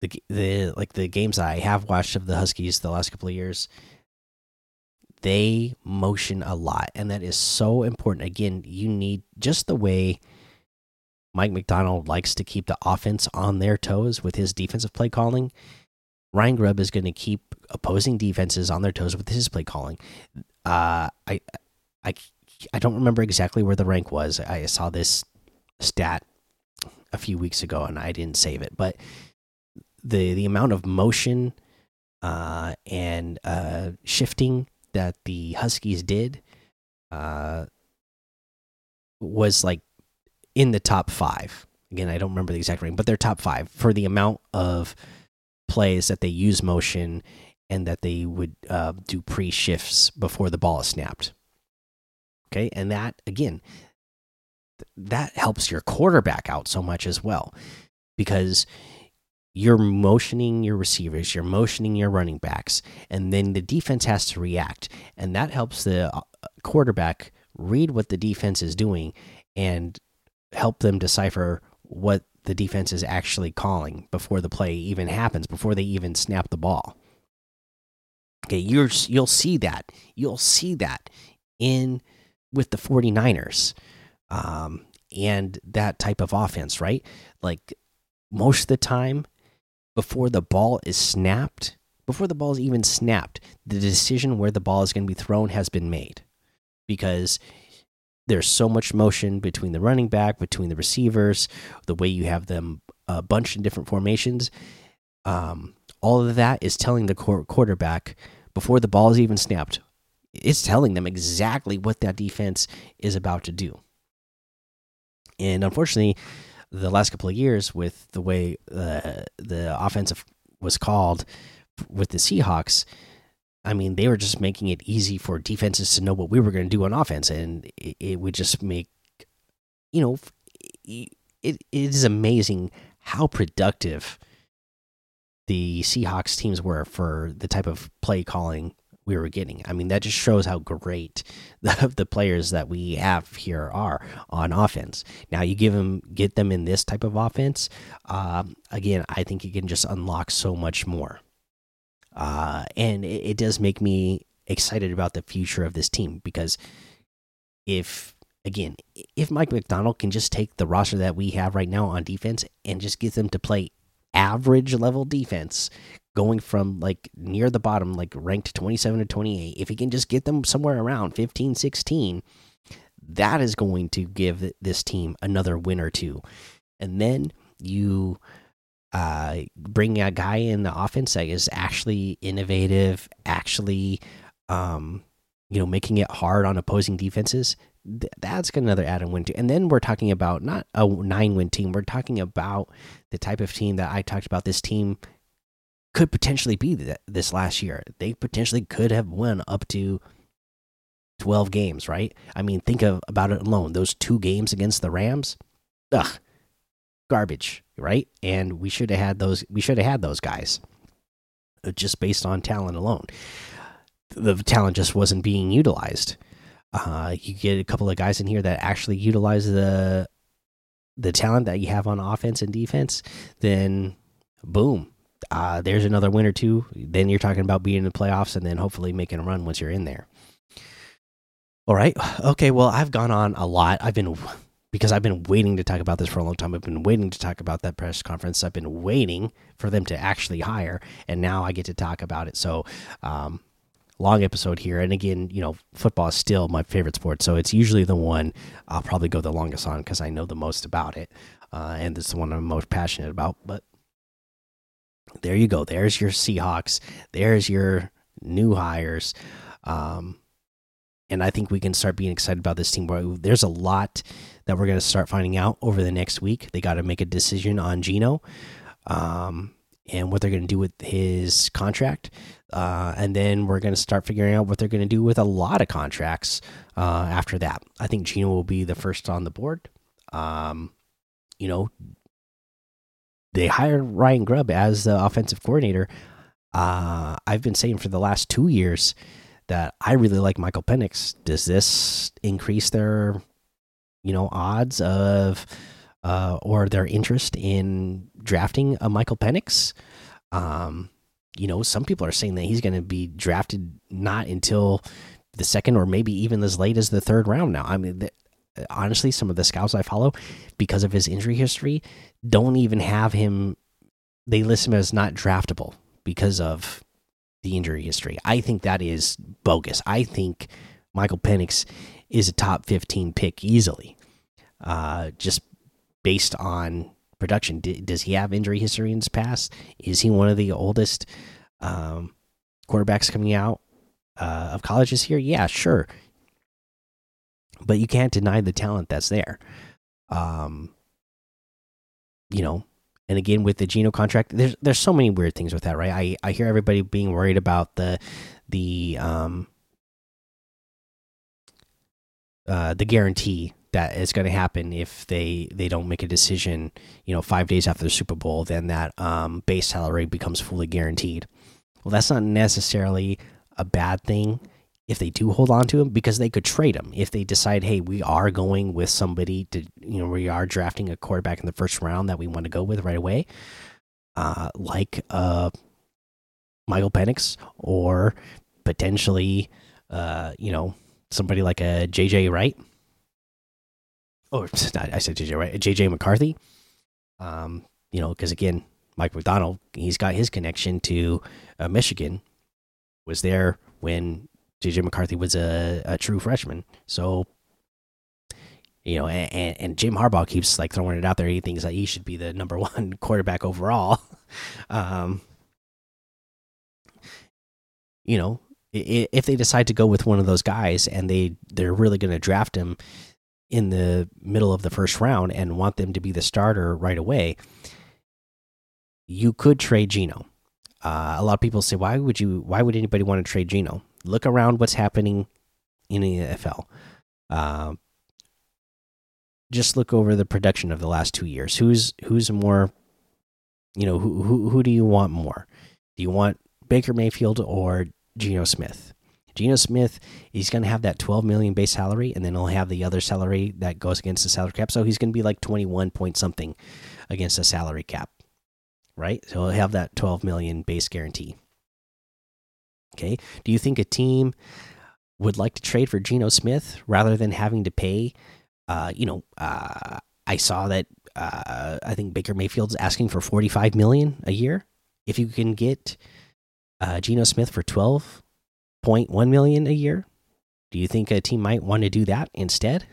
the the like the games I have watched of the Huskies the last couple of years, they motion a lot, and that is so important. Again, you need just the way Mike Macdonald likes to keep the offense on their toes with his defensive play calling. Ryan Grubb is going to keep opposing defenses on their toes with his play calling. Uh, I, I, I don't remember exactly where the rank was. I saw this stat a few weeks ago and I didn't save it, but the the amount of motion uh, and uh, shifting that the Huskies did uh, was like in the top five. Again, I don't remember the exact rank, but they're top five for the amount of plays that they use motion and that they would uh, do pre shifts before the ball is snapped. Okay, and that again, that helps your quarterback out so much as well because you're motioning your receivers, you're motioning your running backs, and then the defense has to react. And that helps the uh, quarterback read what the defense is doing and help them decipher what the defense is actually calling before the play even happens, before they even snap the ball. Okay, you're you'll see that. You'll see that in with the 49ers um, and that type of offense, right? Like most of the time, before the ball is snapped, before the ball is even snapped, the decision where the ball is going to be thrown has been made because there's so much motion between the running back, between the receivers, the way you have them a bunch in different formations. Um, all of that is telling the quarterback before the ball is even snapped. It's telling them exactly what that defense is about to do. And unfortunately, the last couple of years, with the way uh, the offensive was called with the Seahawks, I mean, they were just making it easy for defenses to know what we were going to do on offense, and it, it, would just make, you know, it, it is amazing how productive the Seahawks teams were for the type of play calling we were getting. I mean, that just shows how great the, the players that we have here are on offense. Now, you give them, get them in this type of offense. Um, again, I think you can just unlock so much more. Uh, and it, it does make me excited about the future of this team because if again, if Mike Macdonald can just take the roster that we have right now on defense and just get them to play average level defense, going from like near the bottom, like ranked 27 to 28, if he can just get them somewhere around 15, 16, that is going to give this team another win or two. And then you uh, bring a guy in the offense that is actually innovative, actually, um, you know, making it hard on opposing defenses. Th that's another add win too. And then we're talking about not a nine win team. We're talking about the type of team that I talked about. This team could potentially be th this last year. They potentially could have won up to 12 games, right? I mean, think of about it alone. Those two games against the Rams, ugh, garbage, right? And we should have had those. We should have had those guys, uh, just based on talent alone. The talent just wasn't being utilized. Uh, you get a couple of guys in here that actually utilize the the talent that you have on offense and defense, then boom, uh, there's another win or two. Then you're talking about being in the playoffs and then hopefully making a run once you're in there. All right. Okay. Well, I've gone on a lot. I've been because I've been waiting to talk about this for a long time. I've been waiting to talk about that press conference. I've been waiting for them to actually hire, and now I get to talk about it. So, um, long episode here. And again, you know, football is still my favorite sport, so it's usually the one I'll probably go the longest on because I know the most about it, uh, and it's the one I'm most passionate about. But there you go. There's your Seahawks. There's your new hires. Um, and I think we can start being excited about this team. There's a lot that we're going to start finding out over the next week. They got to make a decision on Geno um, and what they're going to do with his contract. Uh, and then we're going to start figuring out what they're going to do with a lot of contracts uh, after that. I think Geno will be the first on the board. Um, you know, they hired Ryan Grubb as the offensive coordinator. Uh, I've been saying for the last two years that I really like Michael Penix. Does this increase their, you know, odds of, uh, or their interest in drafting a Michael Penix? Um, you know, some people are saying that he's going to be drafted not until the second or maybe even as late as the third round. Now, I mean, honestly, some of the scouts I follow, because of his injury history, don't even have him. They list him as not draftable because of the injury history. I think that is bogus. I think Michael Penix is a top 15 pick easily, uh, just based on production. D does he have injury history in his past? Is he one of the oldest um, quarterbacks coming out uh, of college this year? Yeah, sure. But you can't deny the talent that's there. Um, you know, and again with the Geno contract, there's there's so many weird things with that, right? I I hear everybody being worried about the the um uh the guarantee that is going to happen if they they don't make a decision, you know, 5 days after the Super Bowl, then that um base salary becomes fully guaranteed. Well, that's not necessarily a bad thing if they do hold on to him because they could trade him if they decide hey we are going with somebody to you know we are drafting a quarterback in the first round that we want to go with right away uh like uh Michael Penix or potentially uh you know somebody like a JJ Wright. or I said JJ Wright, JJ McCarthy. Um, you know, because again, Mike Macdonald he's got his connection to uh, Michigan, was there when JJ McCarthy was a, a true freshman. So, you know, and, and Jim Harbaugh keeps like throwing it out there. He thinks that he should be the number one quarterback overall. Um, you know, if they decide to go with one of those guys and they they're really going to draft him in the middle of the first round and want them to be the starter right away, you could trade Geno. Uh, a lot of people say, why would you? Why would anybody want to trade Geno? Look around what's happening in the NFL. Uh, just look over the production of the last two years. Who's who's more? You know, who who who do you want more? Do you want Baker Mayfield or Geno Smith? Geno Smith, he's going to have that 12 million base salary, and then he'll have the other salary that goes against the salary cap. So he's going to be like 21 point something against the salary cap right? So he'll have that 12 million base guarantee. Okay. Do you think a team would like to trade for Geno Smith rather than having to pay? Uh, you know, uh, I saw that uh, I think Baker Mayfield's asking for 45 million a year. If you can get uh, Geno Smith for 12.1 million a year, do you think a team might want to do that instead?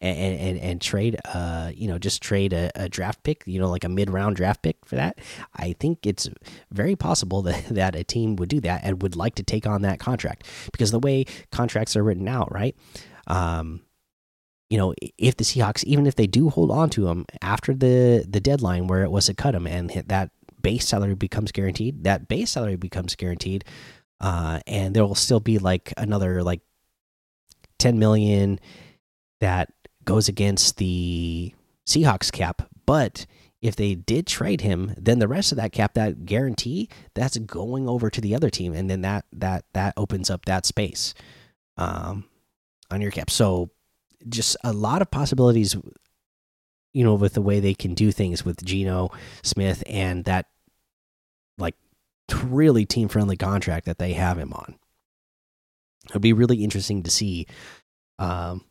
And and, and trade uh you know just trade a, a draft pick you know like a mid round draft pick for that. I think it's very possible that that a team would do that and would like to take on that contract because the way contracts are written out right um you know if the seahawks even if they do hold on to him after the the deadline where it was to cut him and that base salary becomes guaranteed that base salary becomes guaranteed uh and there will still be like another like 10 million that goes against the Seahawks cap. But if they did trade him, then the rest of that cap, that guarantee, that's going over to the other team, and then that that that opens up that space um, on your cap. So just a lot of possibilities, you know, with the way they can do things with Geno Smith and that like really team friendly contract that they have him on. It'll be really interesting to see um,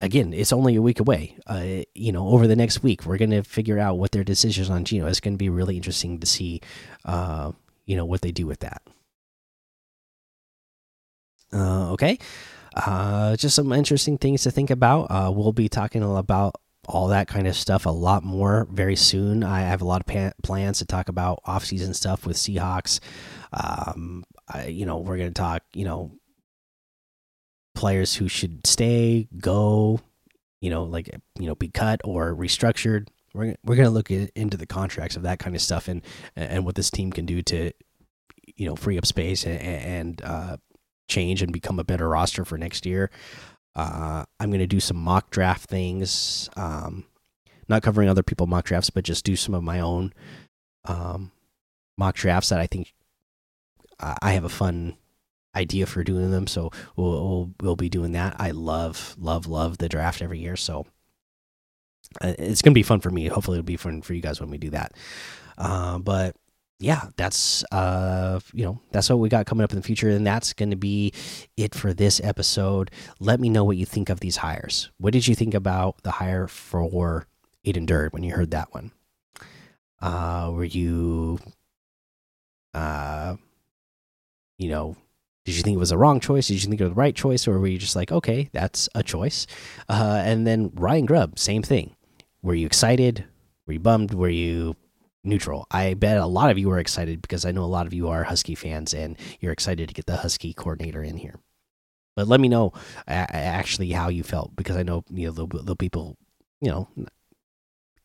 again, it's only a week away. Uh, you know, over the next week, we're going to figure out what their decisions on Geno. It's going to be really interesting to see, uh, you know, what they do with that. Uh, okay, uh, just some interesting things to think about. Uh, we'll be talking about all that kind of stuff a lot more very soon. I have a lot of plans to talk about off-season stuff with Seahawks. Um, I, you know, we're going to talk, you know, players who should stay, go, you know, like you know, be cut or restructured. We're we're gonna look at, into the contracts of that kind of stuff and and what this team can do to, you know, free up space and, and uh, change and become a better roster for next year. Uh, I'm gonna do some mock draft things, um, not covering other people mock drafts, but just do some of my own um, mock drafts that I think I have a fun idea for doing them. So we'll, we'll, we'll be doing that. I love love love the draft every year. So uh, it's gonna be fun for me. Hopefully, it'll be fun for you guys when we do that. Uh, but yeah, that's uh, you know that's what we got coming up in the future, and that's going to be it for this episode. Let me know what you think of these hires. What did you think about the hire for Aiden Durde when you heard that one? Uh, were you, uh, you know, did you think it was a wrong choice? Did you think it was the right choice, or were you just like, okay, that's a choice? Uh, and then Ryan Grubb, same thing. Were you excited? Were you bummed? Were you neutral? I bet a lot of you were excited because I know a lot of you are Husky fans and you're excited to get the Husky coordinator in here. But let me know actually how you felt because I know you know the, the people, you know,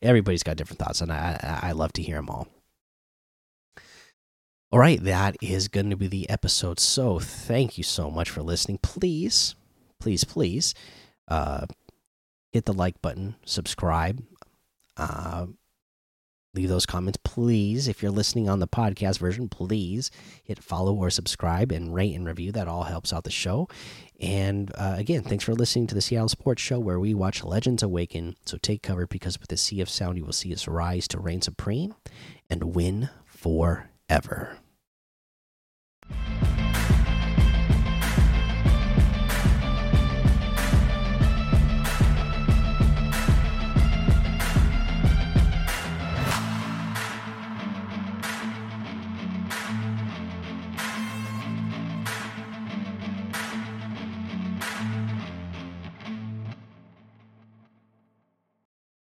everybody's got different thoughts, and I I love to hear them all. All right, that is going to be the episode. So, thank you so much for listening. Please, please, please uh, hit the like button, subscribe, uh, leave those comments. Please, if you're listening on the podcast version, please hit follow or subscribe and rate and review. That all helps out the show. And uh, again, thanks for listening to the Seattle Sports Show where we watch legends awaken. So, take cover because with the sea of sound, you will see us rise to reign supreme and win ever.